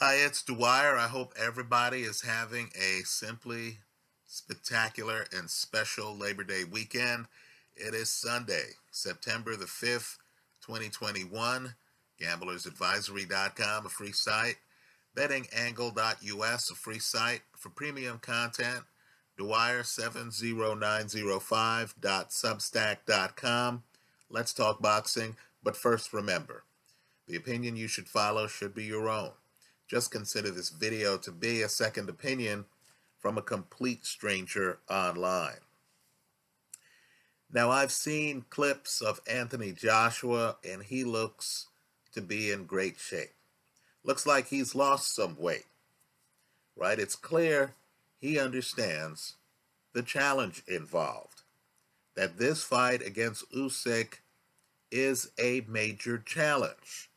Hi, it's Dwyer. I hope everybody is having a simply spectacular and special Labor Day weekend. It is Sunday, September the 5th, 2021. GamblersAdvisory.com, a free site. BettingAngle.us, a free site for premium content. Dwyer70905.substack.com. Let's talk boxing, but first remember the opinion you should follow should be your own. Just consider this video to be a second opinion from a complete stranger online. Now, I've seen clips of Anthony Joshua, and he looks to be in great shape. Looks like he's lost some weight, right? It's clear he understands the challenge involved. That this fight against Usyk is a major challenge.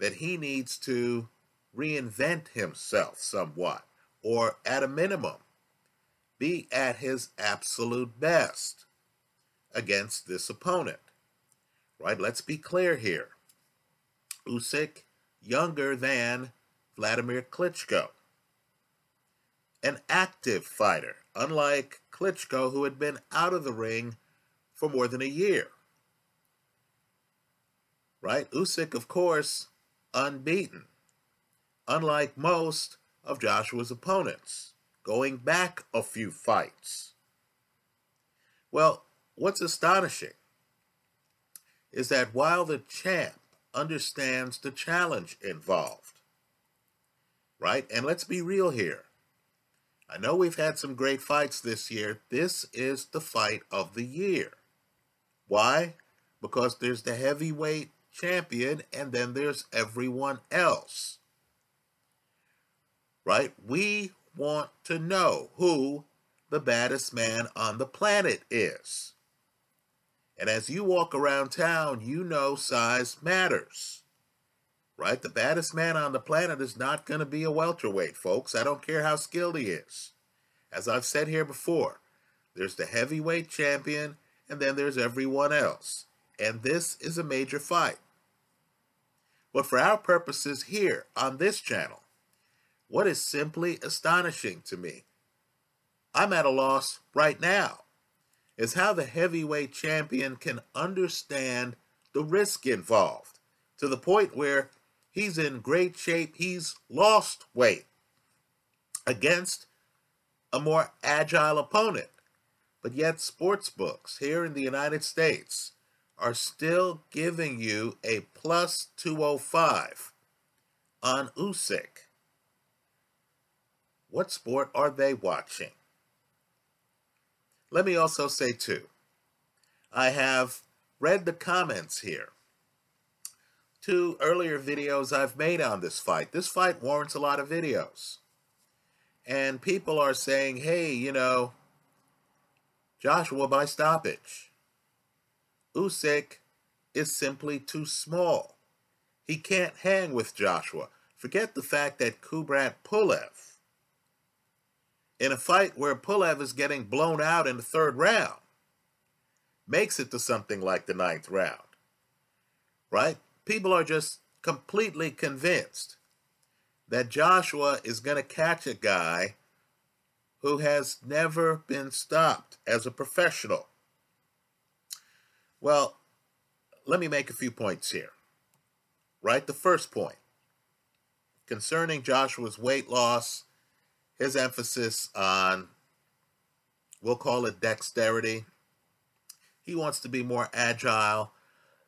That he needs to reinvent himself somewhat, or at a minimum, be at his absolute best against this opponent. Right? Let's be clear here. Usyk, younger than Vladimir Klitschko. An active fighter, unlike Klitschko, who had been out of the ring for more than a year. Right? Usyk, of course, unbeaten unlike most of Joshua's opponents, going back a few fights. Well, what's astonishing is that while the champ understands the challenge involved, right? And let's be real here. I know we've had some great fights this year. This is the fight of the year. Why? Because there's the heavyweight champion and then there's everyone else right? We want to know who the baddest man on the planet is. And as you walk around town, you know size matters. Right? The baddest man on the planet is not going to be a welterweight, folks. I don't care how skilled he is. As I've said here before, there's the heavyweight champion, and then there's everyone else. And this is a major fight. But for our purposes here on this channel, what is simply astonishing to me, I'm at a loss right now, is how the heavyweight champion can understand the risk involved to the point where he's in great shape, he's lost weight against a more agile opponent. But yet, sports books here in the United States are still giving you a plus 205 on Usyk. What sport are they watching? Let me also say, too, I have read the comments here. Two earlier videos I've made on this fight. This fight warrants a lot of videos. And people are saying, hey, you know, Joshua by stoppage. Usyk is simply too small. He can't hang with Joshua. Forget the fact that Kubrat Pulev in a fight where Pulev is getting blown out in the third round makes it to something like the ninth round. Right? People are just completely convinced that Joshua is going to catch a guy who has never been stopped as a professional. Well, let me make a few points here. Right? The first point concerning Joshua's weight loss his emphasis on, we'll call it dexterity. He wants to be more agile.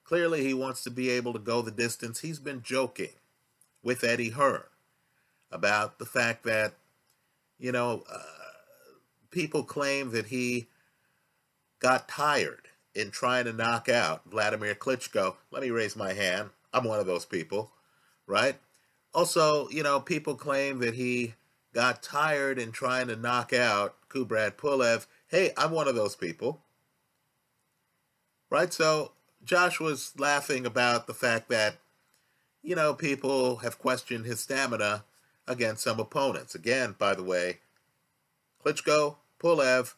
Clearly, he wants to be able to go the distance. He's been joking with Eddie Hearn about the fact that, you know, uh, people claim that he got tired in trying to knock out Vladimir Klitschko. Let me raise my hand. I'm one of those people, right? Also, you know, people claim that he got tired in trying to knock out Kubrat Pulev. Hey, I'm one of those people. Right? So Josh was laughing about the fact that, you know, people have questioned his stamina against some opponents. Again, by the way, Klitschko, Pulev,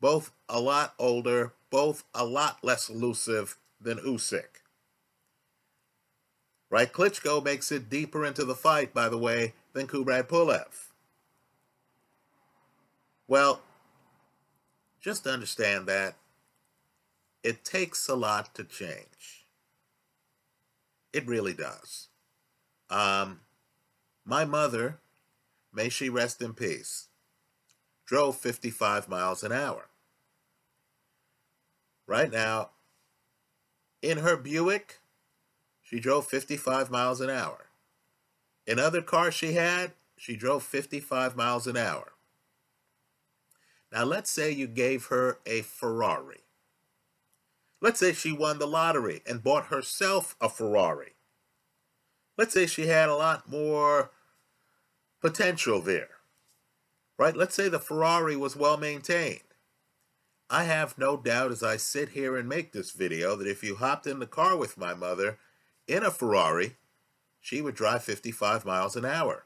both a lot older, both a lot less elusive than Usyk. Right? Klitschko makes it deeper into the fight, by the way, than Kubrat Pulev. Well, just understand that it takes a lot to change. It really does. Um, my mother, may she rest in peace, drove 55 miles an hour. Right now, in her Buick, she drove 55 miles an hour. In other cars she had, she drove 55 miles an hour. Now, let's say you gave her a Ferrari. Let's say she won the lottery and bought herself a Ferrari. Let's say she had a lot more potential there, right? Let's say the Ferrari was well maintained. I have no doubt as I sit here and make this video that if you hopped in the car with my mother in a Ferrari, she would drive 55 miles an hour.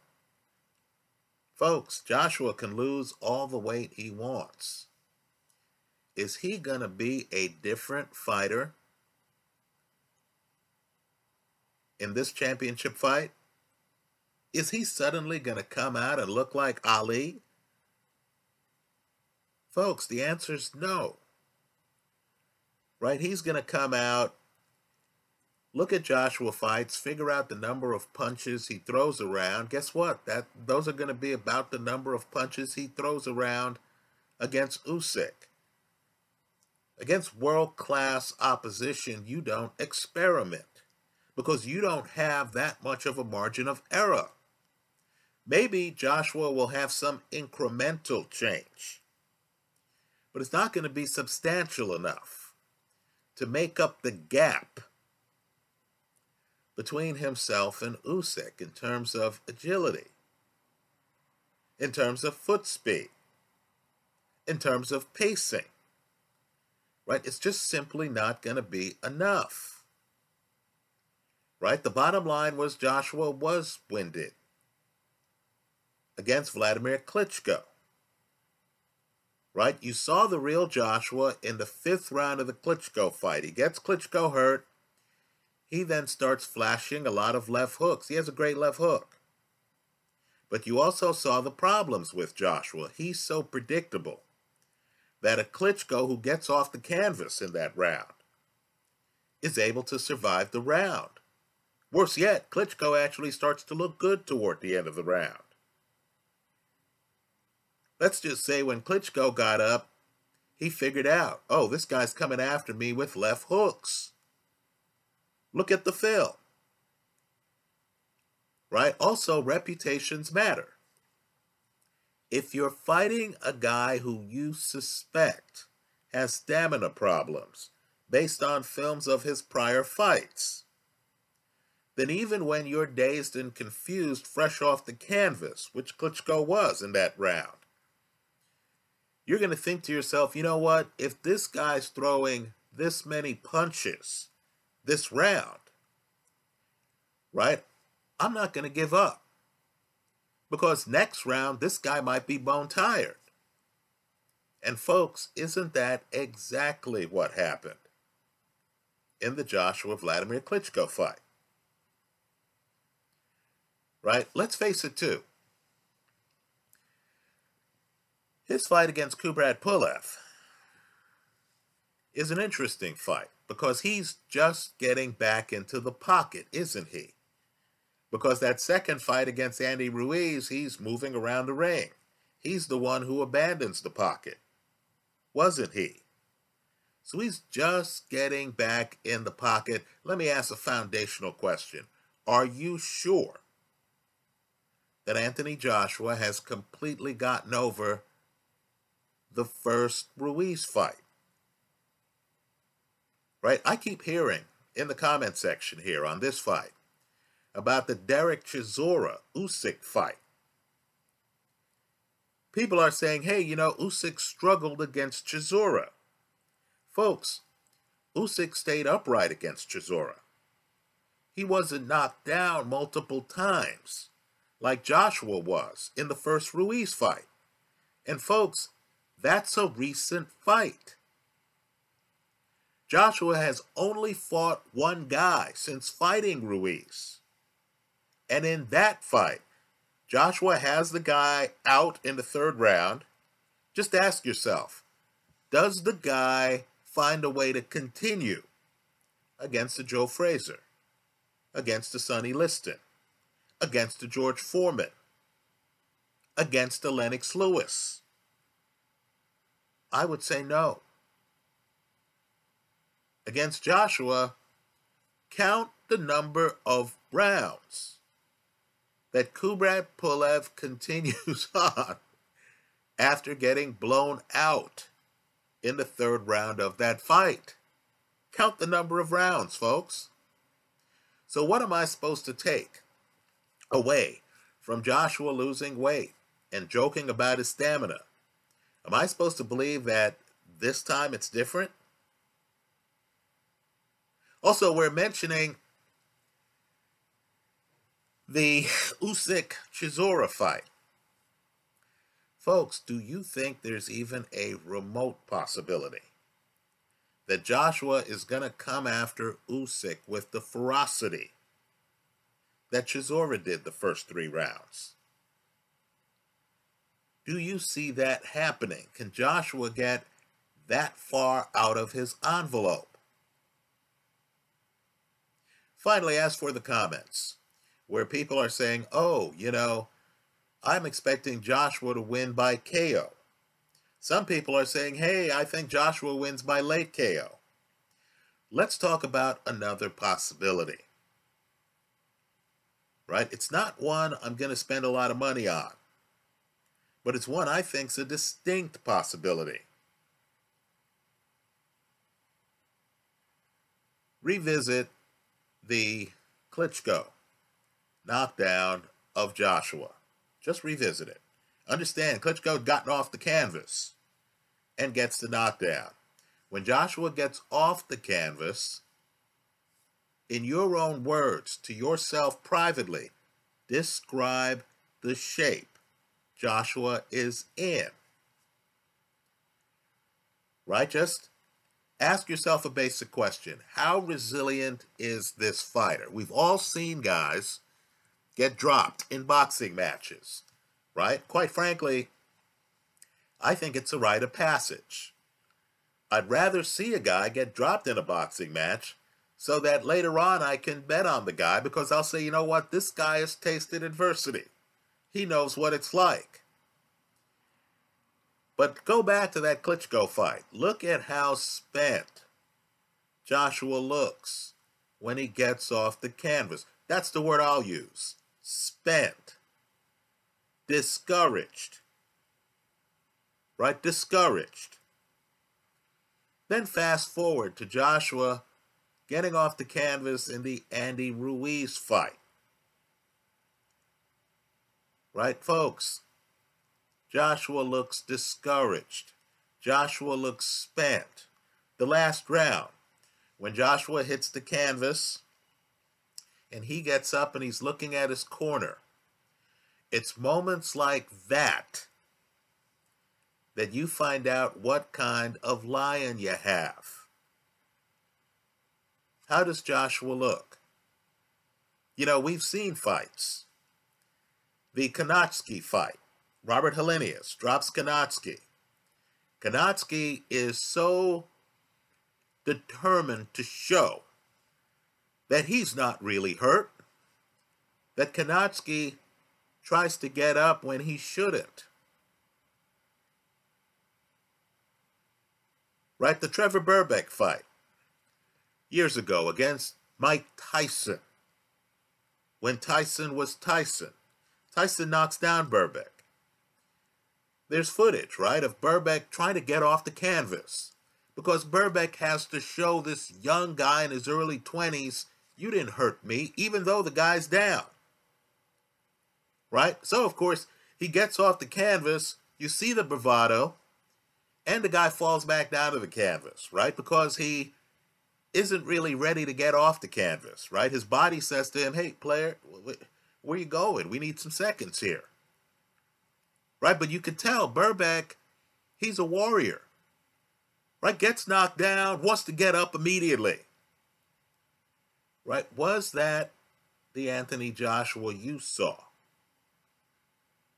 Folks, Joshua can lose all the weight he wants. Is he going to be a different fighter in this championship fight? Is he suddenly going to come out and look like Ali? Folks, the answer is no. Right? He's going to come out, look at Joshua fights, figure out the number of punches he throws around. Guess what? That those are going to be about the number of punches he throws around against Usyk. Against world-class opposition, you don't experiment because you don't have that much of a margin of error. Maybe Joshua will have some incremental change, but it's not going to be substantial enough to make up the gap between himself and Usyk in terms of agility, in terms of foot speed, in terms of pacing. Right? It's just simply not going to be enough. Right? The bottom line was Joshua was winded against Vladimir Klitschko. Right? You saw the real Joshua in the fifth round of the Klitschko fight. He gets Klitschko hurt. He then starts flashing a lot of left hooks. He has a great left hook. But you also saw the problems with Joshua. He's so predictable that a Klitschko who gets off the canvas in that round is able to survive the round. Worse yet, Klitschko actually starts to look good toward the end of the round. Let's just say when Klitschko got up, he figured out, oh, this guy's coming after me with left hooks. Look at the film. Right? Also, reputations matter. If you're fighting a guy who you suspect has stamina problems based on films of his prior fights, then even when you're dazed and confused fresh off the canvas, which Klitschko was in that round, you're going to think to yourself, you know what? If this guy's throwing this many punches this round, right? I'm not going to give up. Because next round, this guy might be bone tired. And folks, isn't that exactly what happened in the Joshua Vladimir Klitschko fight? Right? Let's face it, too. His fight against Kubrat Pulev is an interesting fight because he's just getting back into the pocket, isn't he? Because that second fight against Andy Ruiz, he's moving around the ring. He's the one who abandons the pocket, wasn't he? So he's just getting back in the pocket. Let me ask a foundational question. Are you sure that Anthony Joshua has completely gotten over the first Ruiz fight. Right? I keep hearing in the comment section here on this fight about the Derek Chisora Usyk fight. People are saying, hey, you know, Usyk struggled against Chisora. Folks, Usyk stayed upright against Chisora. He wasn't knocked down multiple times like Joshua was in the first Ruiz fight. And folks, that's a recent fight. Joshua has only fought one guy since fighting Ruiz. And in that fight, Joshua has the guy out in the third round. Just ask yourself does the guy find a way to continue against the Joe Frazier, against the Sonny Liston, against the George Foreman, against the Lennox Lewis? I would say no. Against Joshua, count the number of rounds that Kubrat Pulev continues on after getting blown out in the third round of that fight. Count the number of rounds, folks. So, what am I supposed to take away from Joshua losing weight and joking about his stamina? Am I supposed to believe that this time it's different? Also, we're mentioning the Usyk Chisora fight. Folks, do you think there's even a remote possibility that Joshua is going to come after Usyk with the ferocity that Chisora did the first three rounds? Do you see that happening? Can Joshua get that far out of his envelope? Finally, as for the comments, where people are saying, oh, you know, I'm expecting Joshua to win by KO. Some people are saying, hey, I think Joshua wins by late KO. Let's talk about another possibility. Right? It's not one I'm going to spend a lot of money on, but it's one I think's a distinct possibility. Revisit the Klitschko knockdown of Joshua. Just revisit it. Understand, Klitschko gotten off the canvas and gets the knockdown. When Joshua gets off the canvas, in your own words, to yourself privately, describe the shape Joshua is in. Right? Just ask yourself a basic question How resilient is this fighter? We've all seen guys get dropped in boxing matches, right? Quite frankly, I think it's a rite of passage. I'd rather see a guy get dropped in a boxing match so that later on I can bet on the guy because I'll say, you know what, this guy has tasted adversity. He knows what it's like. But go back to that Klitschko fight. Look at how spent Joshua looks when he gets off the canvas. That's the word I'll use spent, discouraged. Right? Discouraged. Then fast forward to Joshua getting off the canvas in the Andy Ruiz fight. Right, folks? Joshua looks discouraged. Joshua looks spent. The last round, when Joshua hits the canvas, and he gets up and he's looking at his corner. It's moments like that that you find out what kind of lion you have. How does Joshua look? You know, we've seen fights. The Kownacki fight. Robert Helenius drops Kownacki. Kownacki is so determined to show that he's not really hurt, that Kownacki tries to get up when he shouldn't. Right? The Trevor Berbick fight years ago against Mike Tyson. When Tyson was Tyson, Tyson knocks down Berbick. There's footage, right, of Berbick trying to get off the canvas because Berbick has to show this young guy in his early 20s you didn't hurt me, even though the guy's down. Right? So, of course, he gets off the canvas. You see the bravado, and the guy falls back down to the canvas, right? Because he isn't really ready to get off the canvas, right? His body says to him, hey, player, where you going? We need some seconds here. Right? But you can tell Berbick, he's a warrior. right? Gets knocked down, wants to get up immediately. Right? Was that the Anthony Joshua you saw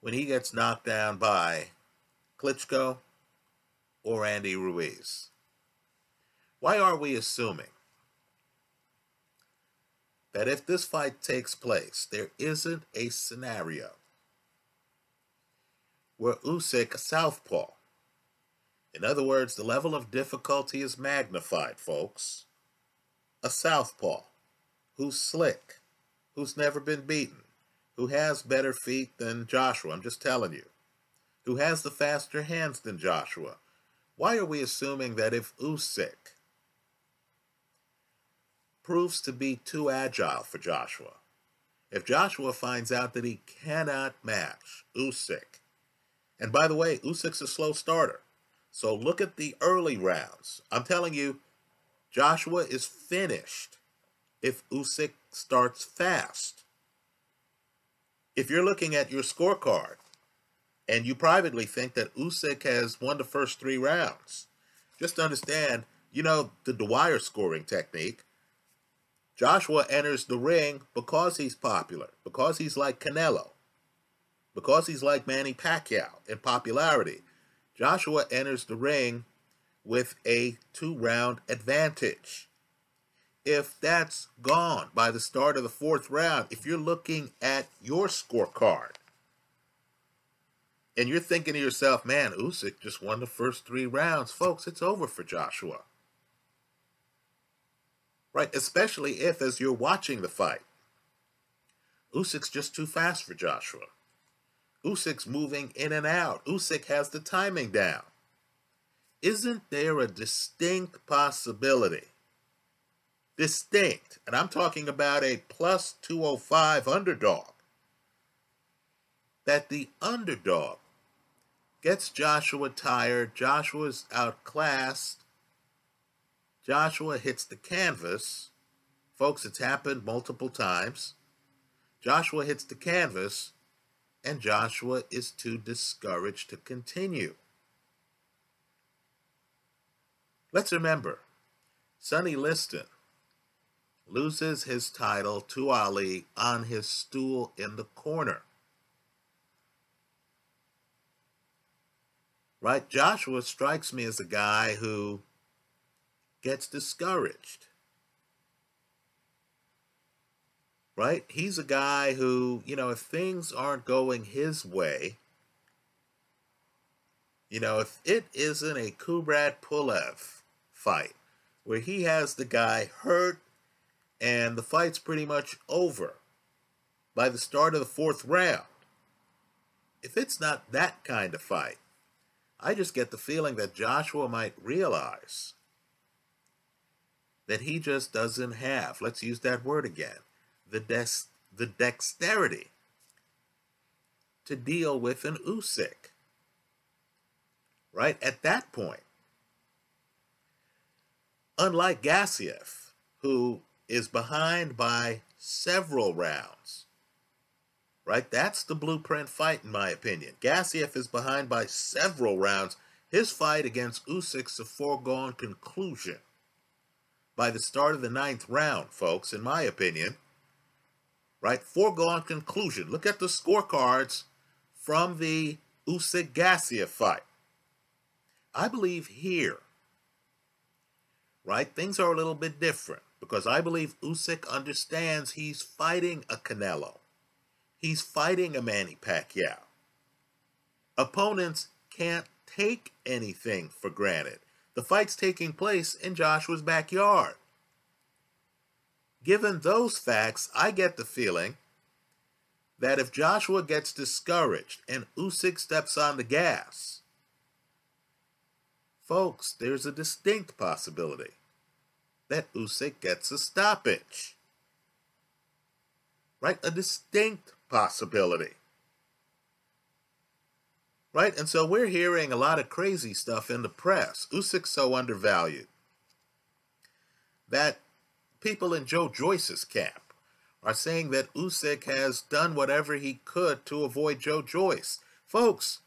when he gets knocked down by Klitschko or Andy Ruiz? Why are we assuming that if this fight takes place, there isn't a scenario where Usyk, a southpaw, in other words, the level of difficulty is magnified, folks. A southpaw who's slick, who's never been beaten, who has better feet than Joshua, I'm just telling you, who has the faster hands than Joshua. Why are we assuming that if Usyk proves to be too agile for Joshua, if Joshua finds out that he cannot match Usyk, and by the way, Usyk's a slow starter. So look at the early rounds. I'm telling you, Joshua is finished if Usyk starts fast. If you're looking at your scorecard and you privately think that Usyk has won the first three rounds, just understand, you know, the Dwyer scoring technique. Joshua enters the ring because he's popular, because he's like Canelo, because he's like Manny Pacquiao in popularity. Joshua enters the ring with a two round advantage. If that's gone by the start of the fourth round, if you're looking at your scorecard and you're thinking to yourself, man, Usyk just won the first three rounds, folks, it's over for Joshua. Right? Especially if, as you're watching the fight, Usyk's just too fast for Joshua. Usyk's moving in and out. Usyk has the timing down. Isn't there a distinct possibility? Distinct, and I'm talking about a plus 205 underdog, that the underdog gets Joshua tired, Joshua's outclassed, Joshua hits the canvas. Folks, it's happened multiple times. Joshua hits the canvas and Joshua is too discouraged to continue. Let's remember, Sonny Liston loses his title to Ali on his stool in the corner. Right? Joshua strikes me as a guy who gets discouraged. Right? He's a guy who, you know, if things aren't going his way, you know, if it isn't a Kubrat Pulev fight where he has the guy hurt and the fight's pretty much over by the start of the fourth round, if it's not that kind of fight, I just get the feeling that Joshua might realize that he just doesn't have, let's use that word again, the, dex- the dexterity to deal with an Usyk. Right? At that point, unlike Gassiev, who is behind by several rounds, right? That's the blueprint fight, in my opinion. Gassiev is behind by several rounds. His fight against Usyk's a foregone conclusion by the start of the ninth round, folks, in my opinion right? Foregone conclusion. Look at the scorecards from the Usyk Gassiev fight. I believe here, right, things are a little bit different because I believe Usyk understands he's fighting a Canelo. He's fighting a Manny Pacquiao. Opponents can't take anything for granted. The fight's taking place in Joshua's backyard. Given those facts, I get the feeling that if Joshua gets discouraged and Usyk steps on the gas, folks, there's a distinct possibility that Usyk gets a stoppage. Right? A distinct possibility. Right? And so we're hearing a lot of crazy stuff in the press. Usyk's so undervalued that people in Joe Joyce's camp are saying that Usyk has done whatever he could to avoid Joe Joyce. Folks,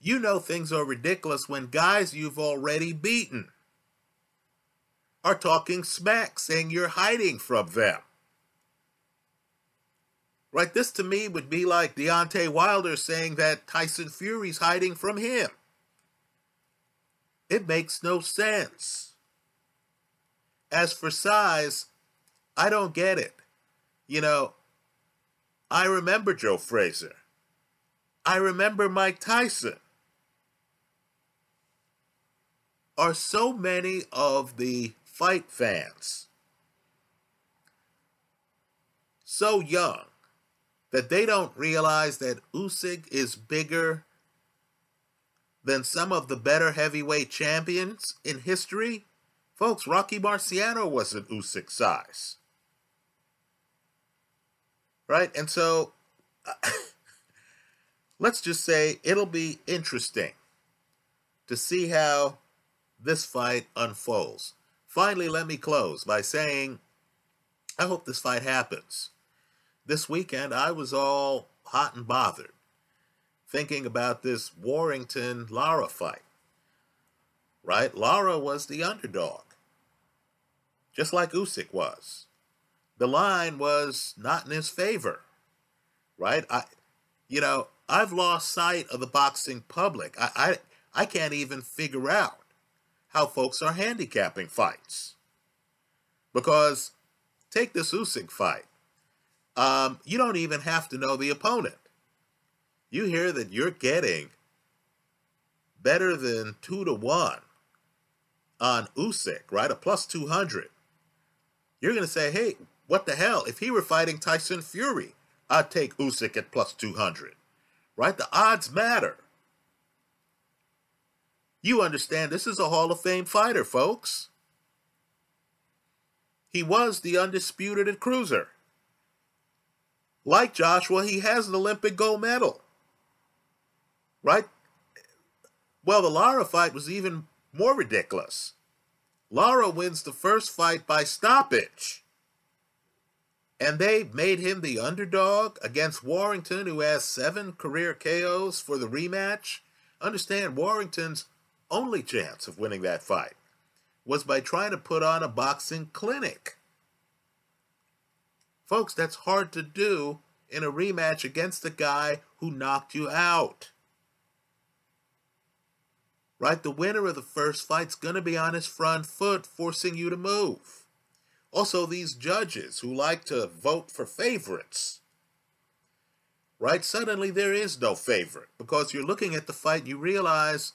You know things are ridiculous when guys you've already beaten are talking smack, saying you're hiding from them. Right? This to me would be like Deontay Wilder saying that Tyson Fury's hiding from him. It makes no sense. As for size, I don't get it. You know, I remember Joe Frazier. I remember Mike Tyson. Are so many of the fight fans so young that they don't realize that Usyk is bigger than some of the better heavyweight champions in history? Folks, Rocky Marciano wasn't Usyk size. Right? And so let's just say it'll be interesting to see how this fight unfolds. Finally, let me close by saying I hope this fight happens. This weekend, I was all hot and bothered thinking about this Warrington Lara fight. Right? Lara was the underdog, just like Usyk was. The line was not in his favor. Right? I, you know, I've lost sight of the boxing public. I, I, I can't even figure out how folks are handicapping fights. Because take this Usyk fight. Um, you don't even have to know the opponent. You hear that you're getting better than two to one on Usyk, right? A plus 200. You're going to say, hey, what the hell? If he were fighting Tyson Fury, I'd take Usyk at plus 200, right? The odds matter. You understand this is a Hall of Fame fighter, folks. He was the undisputed cruiser. Like Joshua, he has an Olympic gold medal. Right? Well, the Lara fight was even more ridiculous. Lara wins the first fight by stoppage. And they made him the underdog against Warrington, who has seven career KOs for the rematch. Understand, Warrington's only chance of winning that fight was by trying to put on a boxing clinic. Folks, that's hard to do in a rematch against the guy who knocked you out. Right? The winner of the first fight's going to be on his front foot, forcing you to move. Also, these judges who like to vote for favorites. Right? Suddenly there is no favorite because you're looking at the fight you realize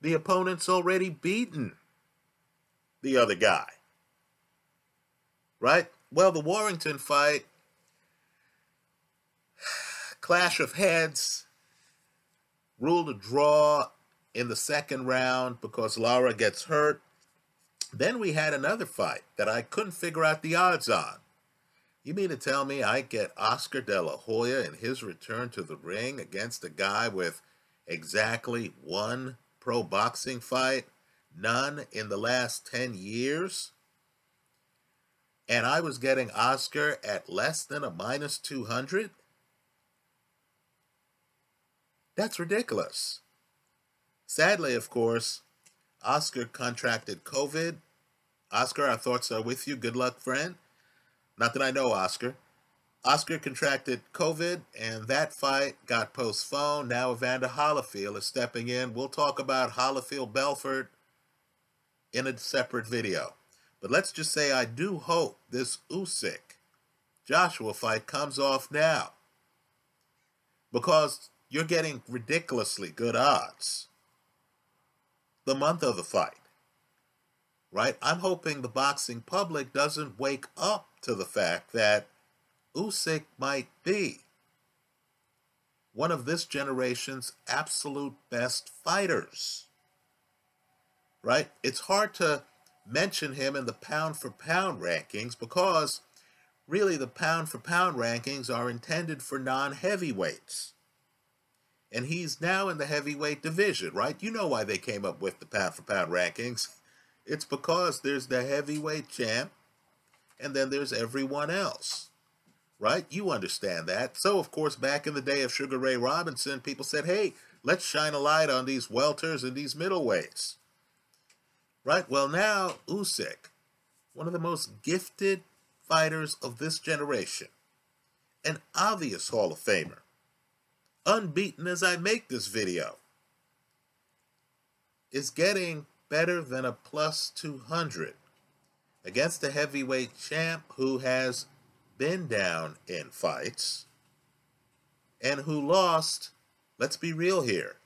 the opponent's already beaten the other guy. Right? Well, the Warrington fight, clash of heads, ruled a draw in the second round because Lara gets hurt. Then we had another fight that I couldn't figure out the odds on. You mean to tell me I get Oscar De La Hoya in his return to the ring against a guy with exactly one pro boxing fight, none in the last 10 years. And I was getting Oscar at less than a minus 200? That's ridiculous. Sadly, of course, Oscar contracted COVID. Oscar, our thoughts are with you. Good luck, friend. Not that I know Oscar. Oscar contracted COVID, and that fight got postponed. Now Evander Holyfield is stepping in. We'll talk about Holyfield Belfort in a separate video. But let's just say I do hope this Usyk Joshua fight comes off now. Because you're getting ridiculously good odds. The month of the fight. Right? I'm hoping the boxing public doesn't wake up to the fact that Usyk might be one of this generation's absolute best fighters. Right? It's hard to mention him in the pound for pound rankings because really the pound for pound rankings are intended for non heavyweights. And he's now in the heavyweight division, right? You know why they came up with the pound for pound rankings. It's because there's the heavyweight champ and then there's everyone else right? You understand that. So, of course, back in the day of Sugar Ray Robinson, people said, hey, let's shine a light on these welters and these middleweights. Right? Well, now Usyk, one of the most gifted fighters of this generation, an obvious Hall of Famer, unbeaten as I make this video, is getting better than a plus 200 against a heavyweight champ who has been down in fights and who lost, let's be real here,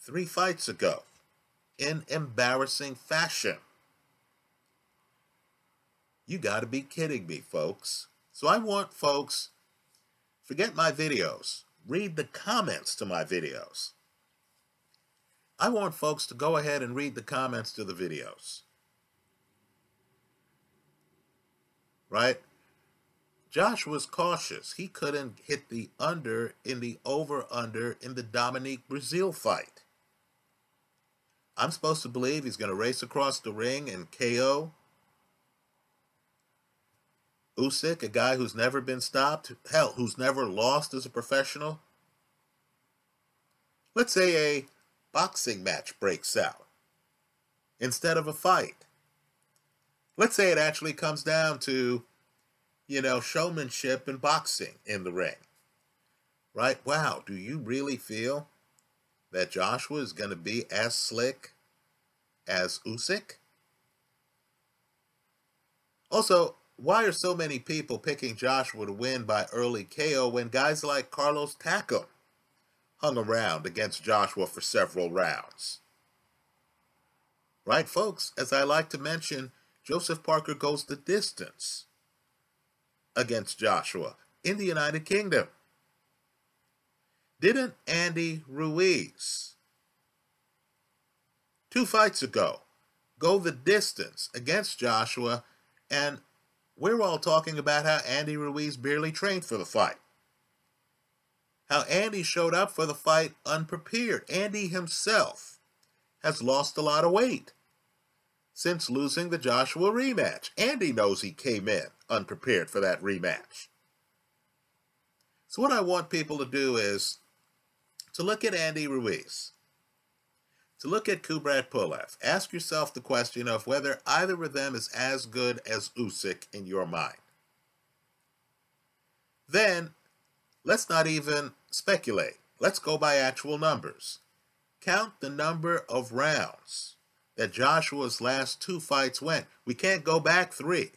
three fights ago in embarrassing fashion. You got to be kidding me, folks. So I want folks, forget my videos, read the comments to my videos. I want folks to go ahead and read the comments to the videos. Right? Josh was cautious. He couldn't hit the under in the over under in the Dominic Breazeale fight. I'm supposed to believe he's going to race across the ring and KO Usyk, a guy who's never been stopped, hell, who's never lost as a professional. Let's say a boxing match breaks out instead of a fight. Let's say it actually comes down to, you know, showmanship and boxing in the ring. Right? Wow, do you really feel that Joshua is going to be as slick as Usyk? Also, why are so many people picking Joshua to win by early KO when guys like Carlos Takam hung around against Joshua for several rounds. Right, folks? As I like to mention, Joseph Parker goes the distance against Joshua in the United Kingdom. Didn't Andy Ruiz, two fights ago, go the distance against Joshua? And we're all talking about how Andy Ruiz barely trained for the fight how Andy showed up for the fight unprepared. Andy himself has lost a lot of weight since losing the Joshua rematch. Andy knows he came in unprepared for that rematch. So, what I want people to do is to look at Andy Ruiz, to look at Kubrat Pulev. Ask yourself the question of whether either of them is as good as Usyk in your mind. Then Let's not even speculate. Let's go by actual numbers. Count the number of rounds that Joshua's last two fights went. We can't go back three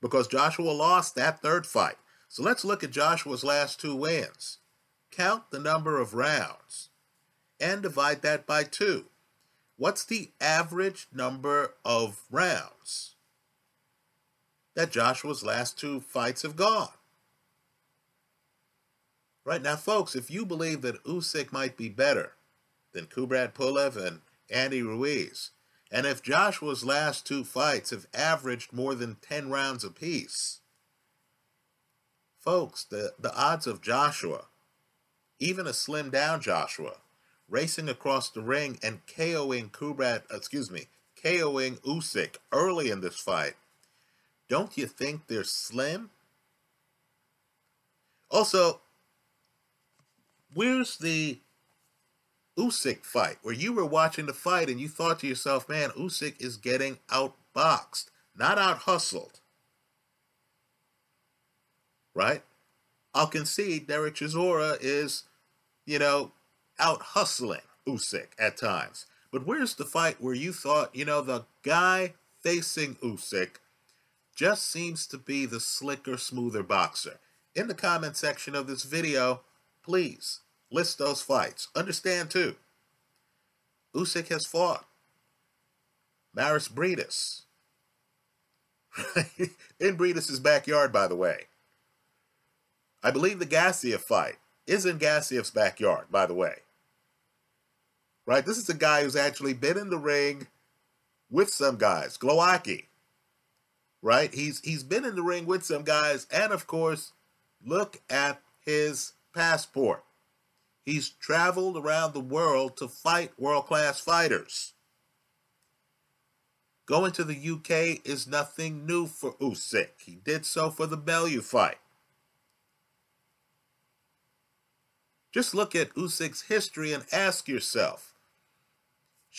because Joshua lost that third fight. So let's look at Joshua's last two wins. Count the number of rounds and divide that by two. What's the average number of rounds that Joshua's last two fights have gone? Right now, folks, if you believe that Usyk might be better than Kubrat Pulev and Andy Ruiz, and if Joshua's last two fights have averaged more than 10 rounds apiece, folks, the, the odds of Joshua, even a slim down Joshua, racing across the ring and KOing Kubrat, uh, excuse me, KOing Usyk early in this fight, don't you think they're slim? Also, Where's the Usyk fight where you were watching the fight and you thought to yourself, man, Usyk is getting outboxed, not out hustled. Right? I'll concede Derek Chisora is, you know, out hustling Usyk at times. But where's the fight where you thought, you know, the guy facing Usyk just seems to be the slicker, smoother boxer? In the comment section of this video, please List those fights. Understand too, Usyk has fought Mairis Briedis. in Briedis' backyard, by the way. I believe the Gassiev fight is in Gassiev's backyard, by the way. Right? This is a guy who's actually been in the ring with some guys. Glowacki. Right? He's he's been in the ring with some guys, and of course, look at his passport. He's traveled around the world to fight world class fighters. Going to the UK is nothing new for Usyk. He did so for the Bellew fight. Just look at Usyk's history and ask yourself,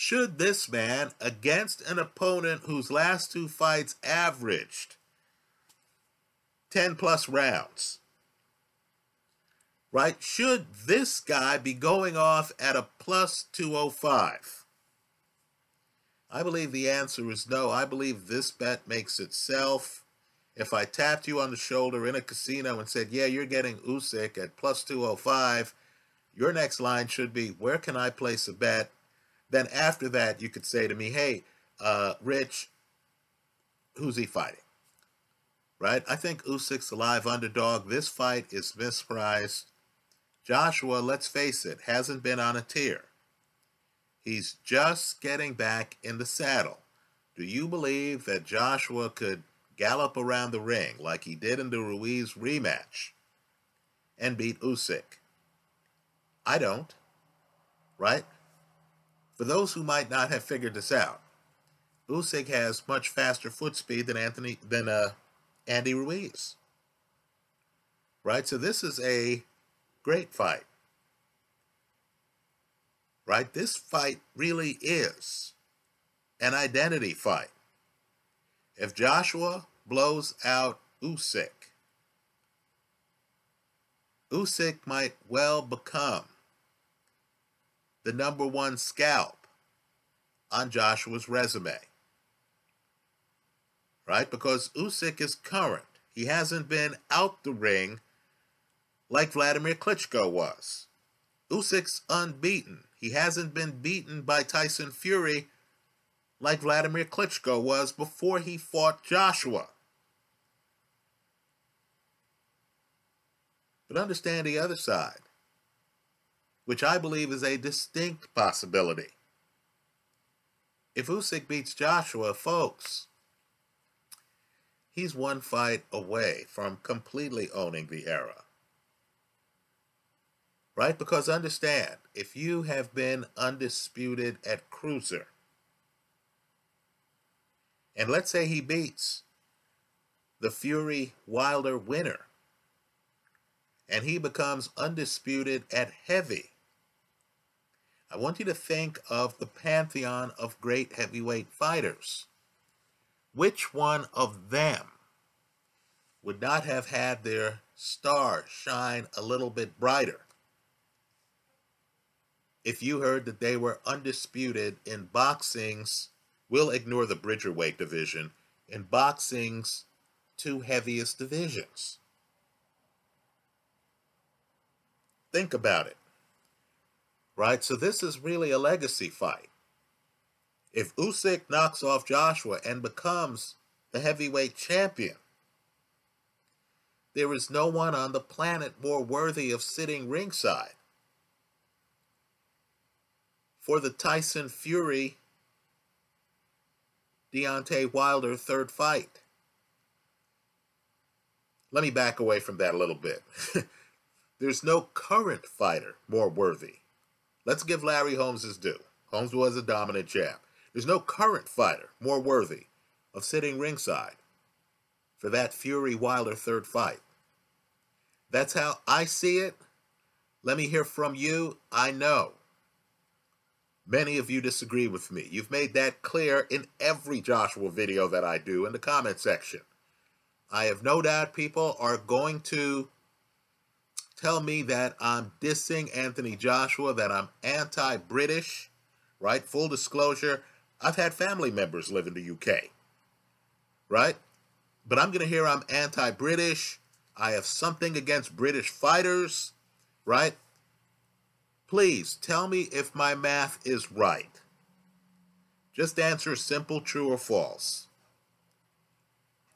should this man, against an opponent whose last two fights averaged 10 plus rounds, right, should this guy be going off at a plus 205? I believe the answer is no. I believe this bet makes itself. If I tapped you on the shoulder in a casino and said, yeah, you're getting Usyk at plus 205, your next line should be, where can I place a bet? Then after that, you could say to me, hey, uh, Rich, who's he fighting? Right? I think Usyk's a live underdog. This fight is mispriced. Joshua, let's face it, hasn't been on a tear. He's just getting back in the saddle. Do you believe that Joshua could gallop around the ring like he did in the Ruiz rematch and beat Usyk? I don't. Right? For those who might not have figured this out, Usyk has much faster foot speed than Anthony than uh, Andy Ruiz. Right? So this is a great fight. Right? This fight really is an identity fight. If Joshua blows out Usyk, Usyk might well become the number one scalp on Joshua's resume. Right? Because Usyk is current. He hasn't been out the ring like Vladimir Klitschko was. Usyk's unbeaten. He hasn't been beaten by Tyson Fury like Vladimir Klitschko was before he fought Joshua. But understand the other side which I believe is a distinct possibility. If Usyk beats Joshua, folks, he's one fight away from completely owning the era. Right? Because understand, if you have been undisputed at cruiser, and let's say he beats the Fury Wilder winner, and he becomes undisputed at heavy, I want you to think of the pantheon of great heavyweight fighters. Which one of them would not have had their star shine a little bit brighter if you heard that they were undisputed in boxing's, we'll ignore the Bridgerweight division, in boxing's two heaviest divisions? Think about it right? So this is really a legacy fight. If Usyk knocks off Joshua and becomes the heavyweight champion, there is no one on the planet more worthy of sitting ringside for the Tyson Fury Deontay Wilder third fight. Let me back away from that a little bit. There's no current fighter more worthy Let's give Larry Holmes his due. Holmes was a dominant champ. There's no current fighter more worthy of sitting ringside for that Fury Wilder third fight. That's how I see it. Let me hear from you. I know many of you disagree with me. You've made that clear in every Joshua video that I do in the comment section. I have no doubt people are going to tell me that I'm dissing Anthony Joshua, that I'm anti British, right? Full disclosure, I've had family members live in the UK, right? But I'm going to hear I'm anti British. I have something against British fighters, right? Please tell me if my math is right. Just answer simple true or false.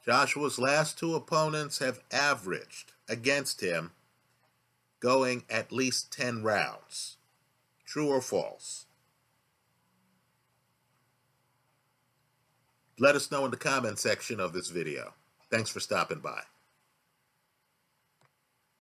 Joshua's last two opponents have averaged against him going at least 10 rounds. True or false? Let us know in the comment section of this video. Thanks for stopping by.